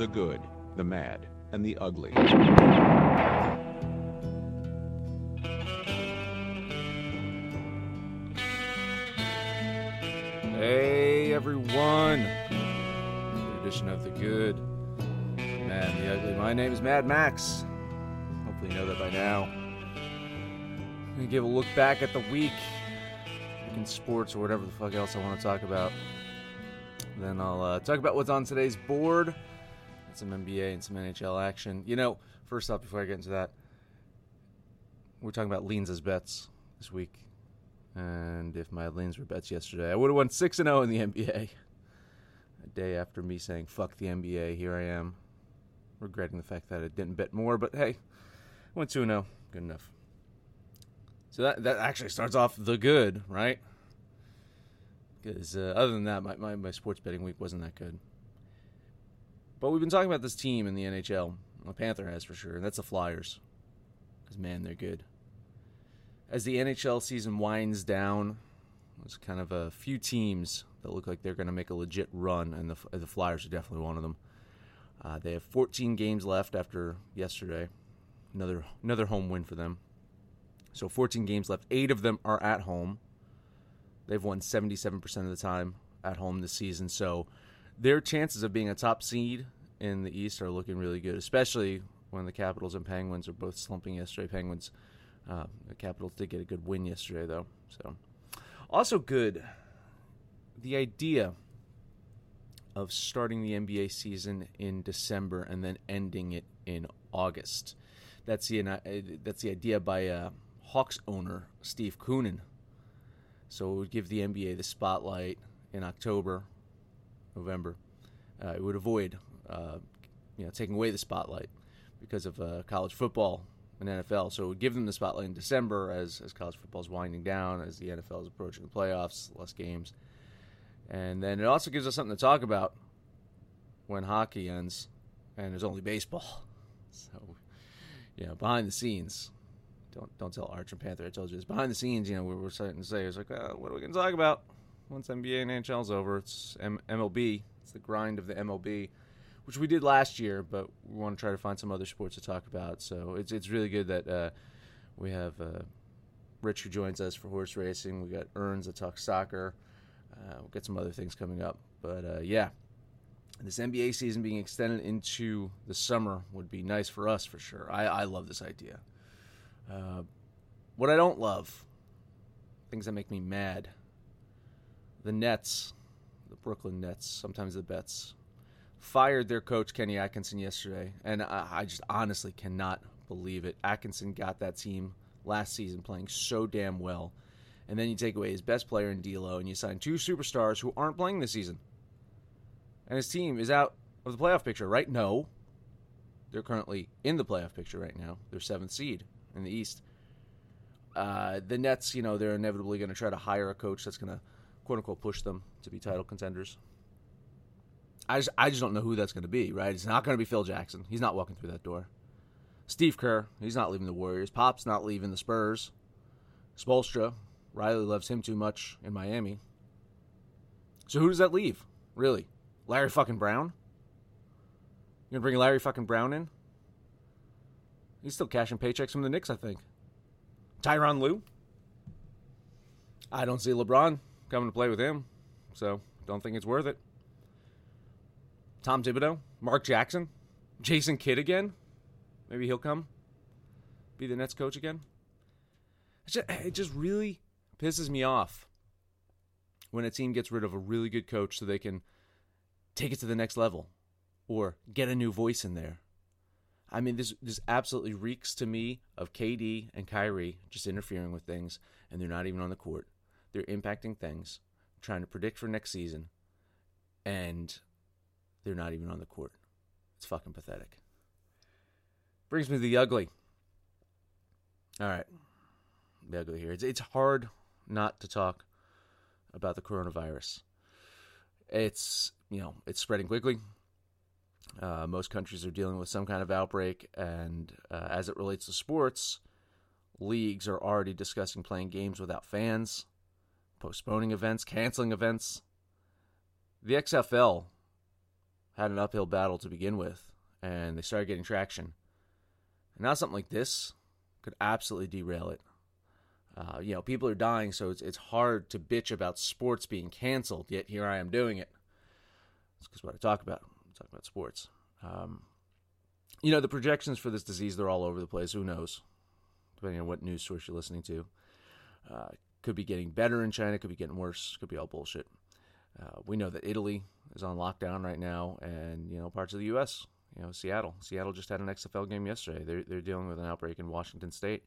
The good, the mad, and the ugly. Hey everyone! New edition of the good, mad, and the ugly. My name is Mad Max. Hopefully you know that by now. I'm gonna give a look back at the week in sports or whatever the fuck else I want to talk about. Then I'll uh, talk about what's on today's board some NBA and some NHL action. You know, first off, before I get into that, we're talking about leans as bets this week. And if my leans were bets yesterday, I would have won 6 and 0 in the NBA. A day after me saying fuck the NBA, here I am, regretting the fact that I didn't bet more, but hey, I went 2 0. Good enough. So that that actually starts off the good, right? Because uh, other than that, my, my, my sports betting week wasn't that good. But we've been talking about this team in the NHL. The Panther has for sure, and that's the Flyers. Because, man, they're good. As the NHL season winds down, there's kind of a few teams that look like they're going to make a legit run, and the, the Flyers are definitely one of them. Uh, they have 14 games left after yesterday. Another another home win for them. So 14 games left. Eight of them are at home. They've won 77% of the time at home this season. So their chances of being a top seed in the East are looking really good, especially when the Capitals and Penguins are both slumping yesterday. Penguins, uh, the Capitals did get a good win yesterday, though. So, also good, the idea of starting the NBA season in December and then ending it in August. That's the uh, that's the idea by uh, Hawks owner Steve Koonin. So it would give the NBA the spotlight in October November, uh, it would avoid uh, you know taking away the spotlight because of uh, college football and NFL. So it would give them the spotlight in December as as college football is winding down, as the NFL is approaching the playoffs, less games, and then it also gives us something to talk about when hockey ends and there's only baseball. So, you know, behind the scenes, don't don't tell Arch and Panther. I told you this. Behind the scenes, you know, we were starting to say it's like, uh, what are we going to talk about? Once NBA and NHL's over, it's M- MLB. It's the grind of the MLB, which we did last year, but we want to try to find some other sports to talk about. So it's it's really good that uh, we have uh, Rich who joins us for horse racing. We got Earns that talks soccer. Uh, we'll get some other things coming up, but uh, yeah, this NBA season being extended into the summer would be nice for us for sure. I, I love this idea. Uh, what I don't love, things that make me mad the Nets, the Brooklyn Nets, sometimes the Bets, fired their coach Kenny Atkinson yesterday, and I, I, just honestly cannot believe it. Atkinson got that team last season playing so damn well, and then you take away his best player in D'Lo, and you sign two superstars who aren't playing this season, and his team is out of the playoff picture, right? No, they're currently in the playoff picture right now. They're seventh seed in the East. Uh, the Nets, you know, they're inevitably going to try to hire a coach that's going to quote unquote push them to be title contenders. I just, I just don't know who that's going to be, right? It's not going to be Phil Jackson. He's not walking through that door. Steve Kerr, he's not leaving the Warriors. Pop's not leaving the Spurs. Spoelstra, Riley loves him too much in Miami. So who does that leave, really? Larry fucking Brown? You gonna bring Larry fucking Brown in? He's still cashing paychecks from the Knicks, I think. Tyronn Lue? I don't see LeBron coming to play with him, so don't think it's worth it. Tom Thibodeau, Mark Jackson, Jason Kidd again. Maybe he'll come be the Nets coach again. It just, it just really pisses me off when a team gets rid of a really good coach so they can take it to the next level or get a new voice in there. I mean, this this absolutely reeks to me of KD and Kyrie just interfering with things, and they're not even on the court. They're impacting things, trying to predict for next season, and they're not even on the court. It's fucking pathetic. Brings me to the ugly. All right, the ugly here. It's it's hard not to talk about the coronavirus. It's you know it's spreading quickly. Uh, most countries are dealing with some kind of outbreak, and uh, as it relates to sports, leagues are already discussing playing games without fans, postponing events, canceling events. The XFL had an uphill battle to begin with, and they started getting traction. And now something like this could absolutely derail it. Uh, you know, people are dying, so it's it's hard to bitch about sports being canceled. Yet here I am doing it. It's because what I talk about I talk about sports. Um, you know, the projections for this disease, they're all over the place. Who knows? Depending on what news source you're listening to. Uh, could be getting better in China, could be getting worse, could be all bullshit. Uh, we know that Italy is on lockdown right now, and, you know, parts of the U.S., you know, Seattle. Seattle just had an XFL game yesterday. They're, they're dealing with an outbreak in Washington State.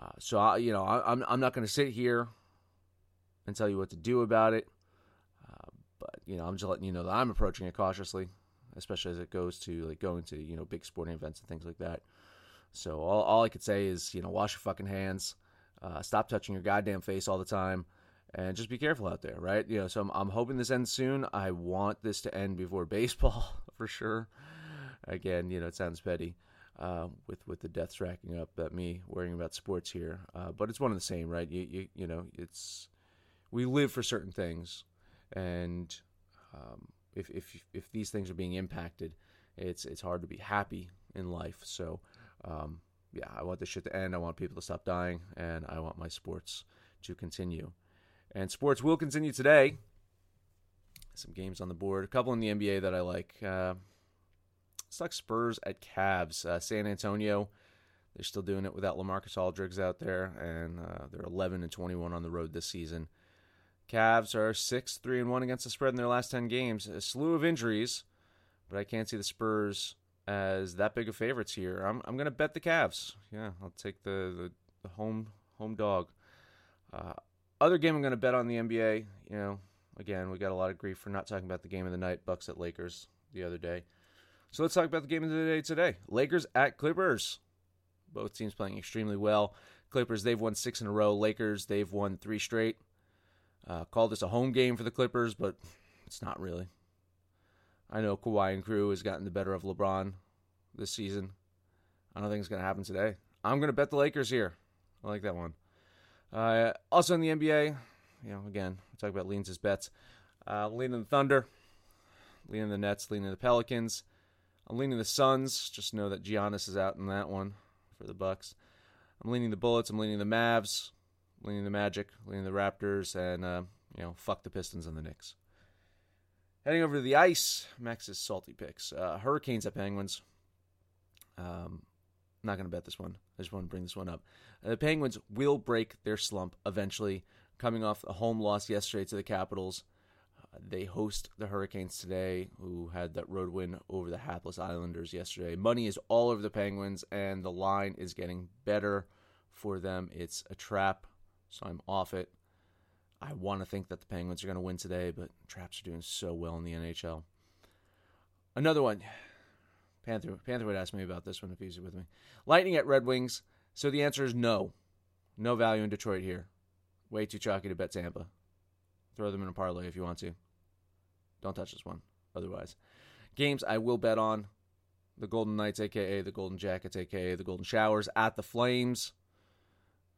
Uh, so, I, you know, I, I'm, I'm not going to sit here and tell you what to do about it. But you know, I'm just letting you know that I'm approaching it cautiously, especially as it goes to like going to you know big sporting events and things like that. So all, all I could say is you know wash your fucking hands, uh, stop touching your goddamn face all the time, and just be careful out there, right? You know, so I'm, I'm hoping this ends soon. I want this to end before baseball for sure. Again, you know, it sounds petty. Uh, with with the deaths racking up at me worrying about sports here, uh, but it's one and the same, right? You, you you know, it's we live for certain things, and um, if, if if these things are being impacted, it's it's hard to be happy in life. So um, yeah, I want this shit to end. I want people to stop dying, and I want my sports to continue. And sports will continue today. Some games on the board. A couple in the NBA that I like. Uh, like Spurs at Cavs. Uh, San Antonio. They're still doing it without LaMarcus Aldridge out there, and uh, they're 11 and 21 on the road this season. Cavs are six, three, and one against the spread in their last ten games. A slew of injuries, but I can't see the Spurs as that big of favorites here. I'm I'm gonna bet the Cavs. Yeah, I'll take the the, the home home dog. Uh, other game I'm gonna bet on the NBA. You know, again we got a lot of grief for not talking about the game of the night, Bucks at Lakers the other day. So let's talk about the game of the day today. Lakers at Clippers. Both teams playing extremely well. Clippers they've won six in a row. Lakers they've won three straight. Uh, call this a home game for the Clippers, but it's not really. I know Kawhi and crew has gotten the better of LeBron this season. I don't think it's going to happen today. I'm going to bet the Lakers here. I like that one. Uh, also in the NBA, you know, again, we talk about leans as bets. Uh, leaning the Thunder, leaning the Nets, leaning the Pelicans. I'm leaning the Suns. Just know that Giannis is out in that one for the Bucks. I'm leaning the Bullets. I'm leaning the Mavs leaning the Magic, leaning the Raptors, and uh, you know, fuck the Pistons and the Knicks. Heading over to the ice, Max's salty picks. Uh, Hurricanes at Penguins. Um, not going to bet this one. I just want to bring this one up. Uh, the Penguins will break their slump eventually, coming off a home loss yesterday to the Capitals. Uh, they host the Hurricanes today, who had that road win over the hapless Islanders yesterday. Money is all over the Penguins, and the line is getting better for them. It's a trap so I'm off it. I want to think that the Penguins are going to win today, but Traps are doing so well in the NHL. Another one. Panther Panther would ask me about this one if he's with me. Lightning at Red Wings. So the answer is no. No value in Detroit here. Way too chalky to bet Tampa. Throw them in a parlay if you want to. Don't touch this one. Otherwise, games I will bet on: the Golden Knights, aka the Golden Jackets, aka the Golden Showers, at the Flames.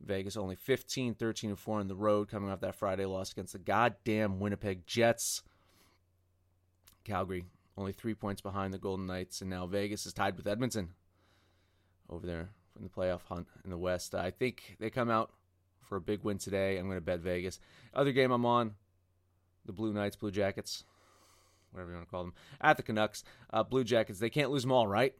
Vegas only 15, 13, and 4 on the road coming off that Friday loss against the goddamn Winnipeg Jets. Calgary only three points behind the Golden Knights, and now Vegas is tied with Edmonton over there in the playoff hunt in the West. I think they come out for a big win today. I'm going to bet Vegas. Other game I'm on, the Blue Knights, Blue Jackets, whatever you want to call them, at the Canucks. Uh, Blue Jackets, they can't lose them all, right?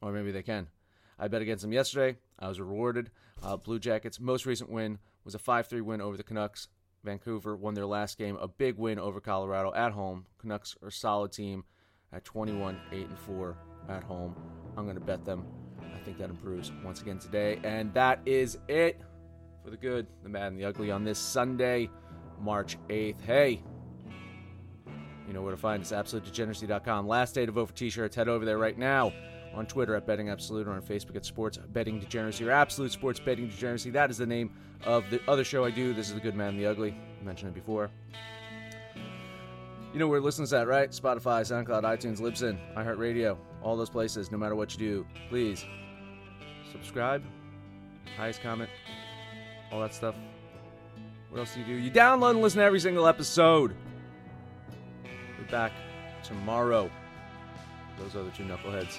Or maybe they can. I bet against them yesterday. I was rewarded. Uh, Blue Jackets' most recent win was a 5 3 win over the Canucks. Vancouver won their last game, a big win over Colorado at home. Canucks are a solid team at 21 8 and 4 at home. I'm going to bet them. I think that improves once again today. And that is it for the good, the bad, and the ugly on this Sunday, March 8th. Hey, you know where to find us, absolutedegeneracy.com. Last day to vote for t shirts. Head over there right now on Twitter at Betting Absolute or on Facebook at Sports Betting Degeneracy or Absolute Sports Betting Degeneracy. That is the name of the other show I do. This is The Good Man and the Ugly. I mentioned it before. You know where listeners at, right? Spotify, SoundCloud, iTunes, Libsyn, iHeartRadio, all those places. No matter what you do, please subscribe, highest comment, all that stuff. What else do you do? You download and listen to every single episode. We're back tomorrow. Those other two knuckleheads.